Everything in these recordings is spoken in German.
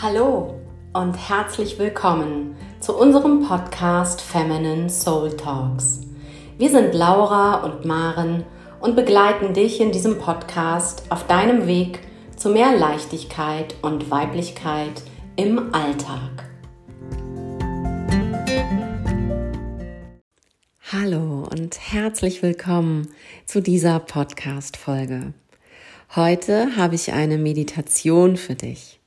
Hallo und herzlich willkommen zu unserem Podcast Feminine Soul Talks. Wir sind Laura und Maren und begleiten dich in diesem Podcast auf deinem Weg zu mehr Leichtigkeit und Weiblichkeit im Alltag. Hallo und herzlich willkommen zu dieser Podcast-Folge. Heute habe ich eine Meditation für dich.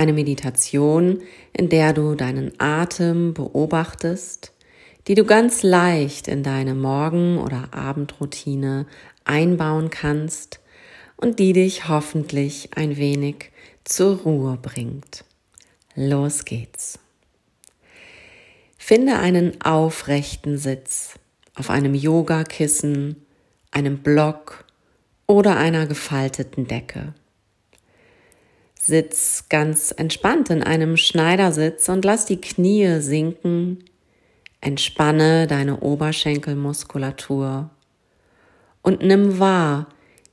Eine Meditation, in der du deinen Atem beobachtest, die du ganz leicht in deine Morgen- oder Abendroutine einbauen kannst und die dich hoffentlich ein wenig zur Ruhe bringt. Los geht's. Finde einen aufrechten Sitz auf einem Yogakissen, einem Block oder einer gefalteten Decke. Sitz ganz entspannt in einem Schneidersitz und lass die Knie sinken. Entspanne deine Oberschenkelmuskulatur und nimm wahr,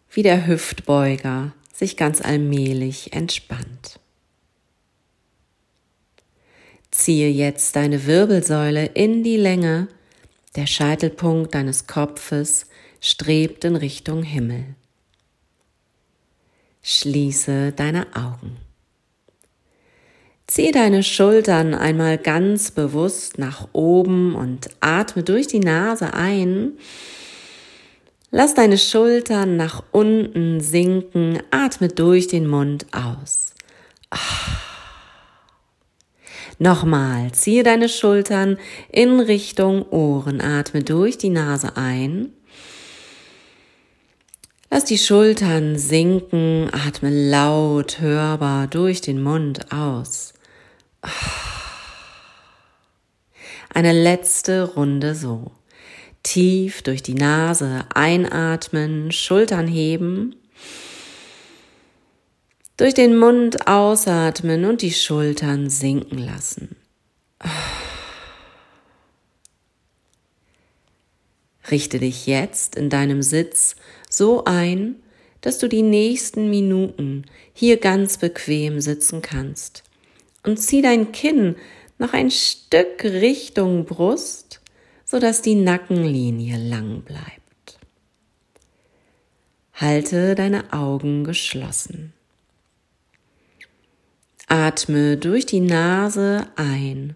wie der Hüftbeuger sich ganz allmählich entspannt. Ziehe jetzt deine Wirbelsäule in die Länge, der Scheitelpunkt deines Kopfes strebt in Richtung Himmel. Schließe deine Augen. Zieh deine Schultern einmal ganz bewusst nach oben und atme durch die Nase ein. Lass deine Schultern nach unten sinken, atme durch den Mund aus. Nochmal, ziehe deine Schultern in Richtung Ohren, atme durch die Nase ein. Lass die Schultern sinken, atme laut hörbar durch den Mund aus. Eine letzte Runde so. Tief durch die Nase einatmen, Schultern heben. Durch den Mund ausatmen und die Schultern sinken lassen. Richte dich jetzt in deinem Sitz so ein, dass du die nächsten Minuten hier ganz bequem sitzen kannst. Und zieh dein Kinn noch ein Stück Richtung Brust, sodass die Nackenlinie lang bleibt. Halte deine Augen geschlossen. Atme durch die Nase ein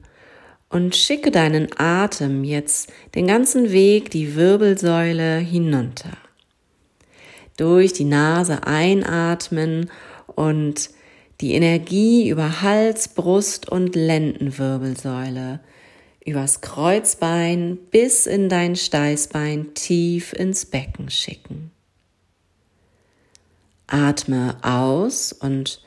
und schicke deinen Atem jetzt den ganzen Weg die Wirbelsäule hinunter. Durch die Nase einatmen und die Energie über Hals, Brust und Lendenwirbelsäule, übers Kreuzbein bis in dein Steißbein tief ins Becken schicken. Atme aus und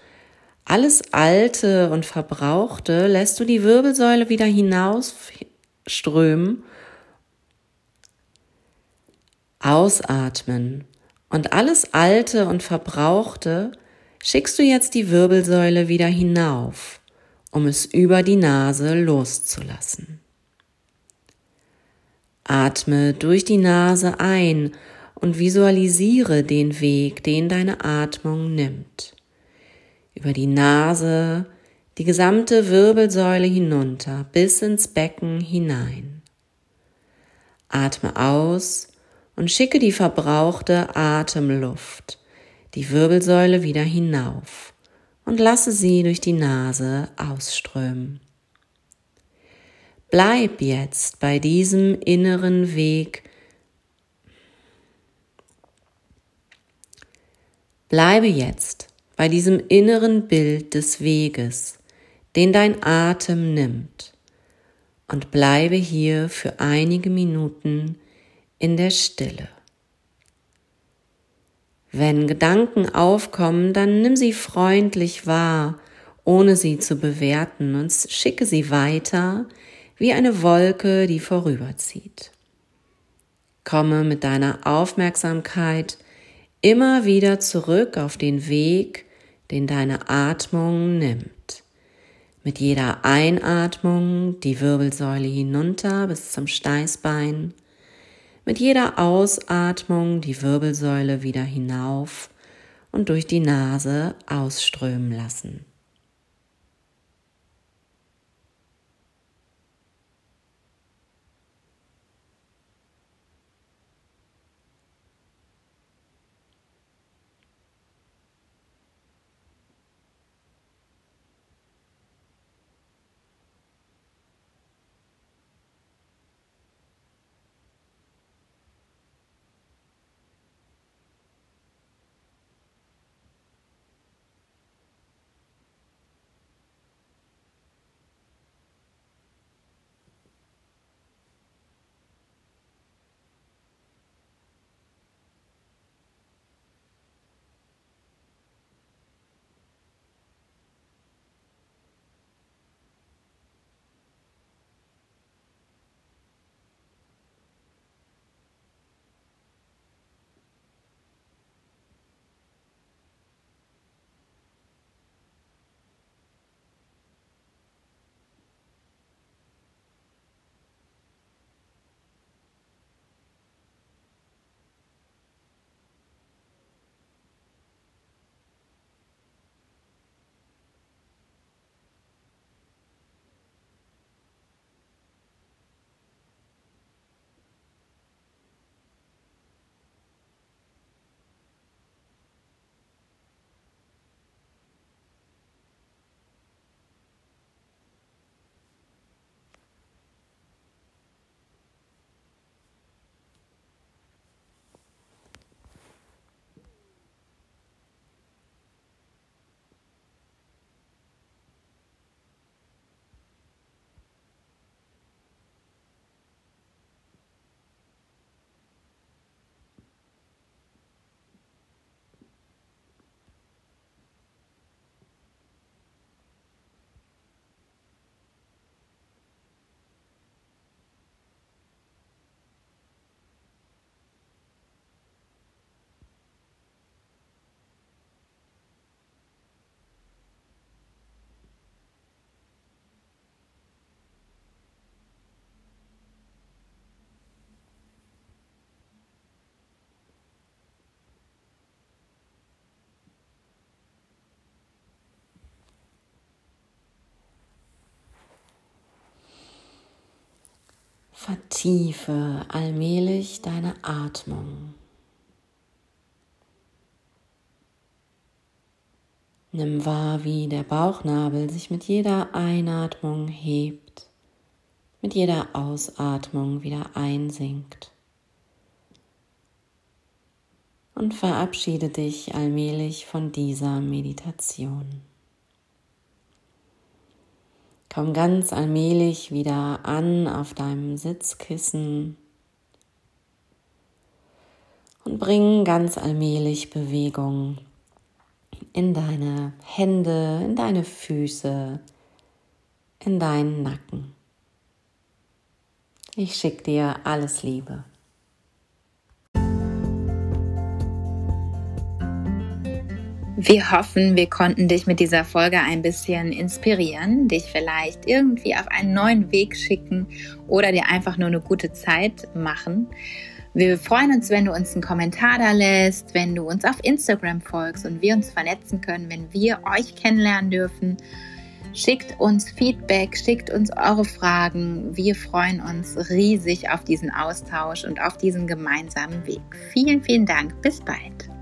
alles Alte und Verbrauchte lässt du die Wirbelsäule wieder hinausströmen. Ausatmen. Und alles Alte und Verbrauchte schickst du jetzt die Wirbelsäule wieder hinauf, um es über die Nase loszulassen. Atme durch die Nase ein und visualisiere den Weg, den deine Atmung nimmt über die Nase, die gesamte Wirbelsäule hinunter bis ins Becken hinein. Atme aus und schicke die verbrauchte Atemluft, die Wirbelsäule wieder hinauf und lasse sie durch die Nase ausströmen. Bleib jetzt bei diesem inneren Weg. Bleibe jetzt bei diesem inneren Bild des Weges, den dein Atem nimmt, und bleibe hier für einige Minuten in der Stille. Wenn Gedanken aufkommen, dann nimm sie freundlich wahr, ohne sie zu bewerten, und schicke sie weiter wie eine Wolke, die vorüberzieht. Komme mit deiner Aufmerksamkeit immer wieder zurück auf den Weg, den deine Atmung nimmt. Mit jeder Einatmung die Wirbelsäule hinunter bis zum Steißbein, mit jeder Ausatmung die Wirbelsäule wieder hinauf und durch die Nase ausströmen lassen. Vertiefe allmählich deine Atmung. Nimm wahr, wie der Bauchnabel sich mit jeder Einatmung hebt, mit jeder Ausatmung wieder einsinkt. Und verabschiede dich allmählich von dieser Meditation. Komm ganz allmählich wieder an auf deinem Sitzkissen und bring ganz allmählich Bewegung in deine Hände, in deine Füße, in deinen Nacken. Ich schicke dir alles Liebe. Wir hoffen, wir konnten dich mit dieser Folge ein bisschen inspirieren, dich vielleicht irgendwie auf einen neuen Weg schicken oder dir einfach nur eine gute Zeit machen. Wir freuen uns, wenn du uns einen Kommentar da lässt, wenn du uns auf Instagram folgst und wir uns vernetzen können, wenn wir euch kennenlernen dürfen. Schickt uns Feedback, schickt uns eure Fragen. Wir freuen uns riesig auf diesen Austausch und auf diesen gemeinsamen Weg. Vielen, vielen Dank. Bis bald.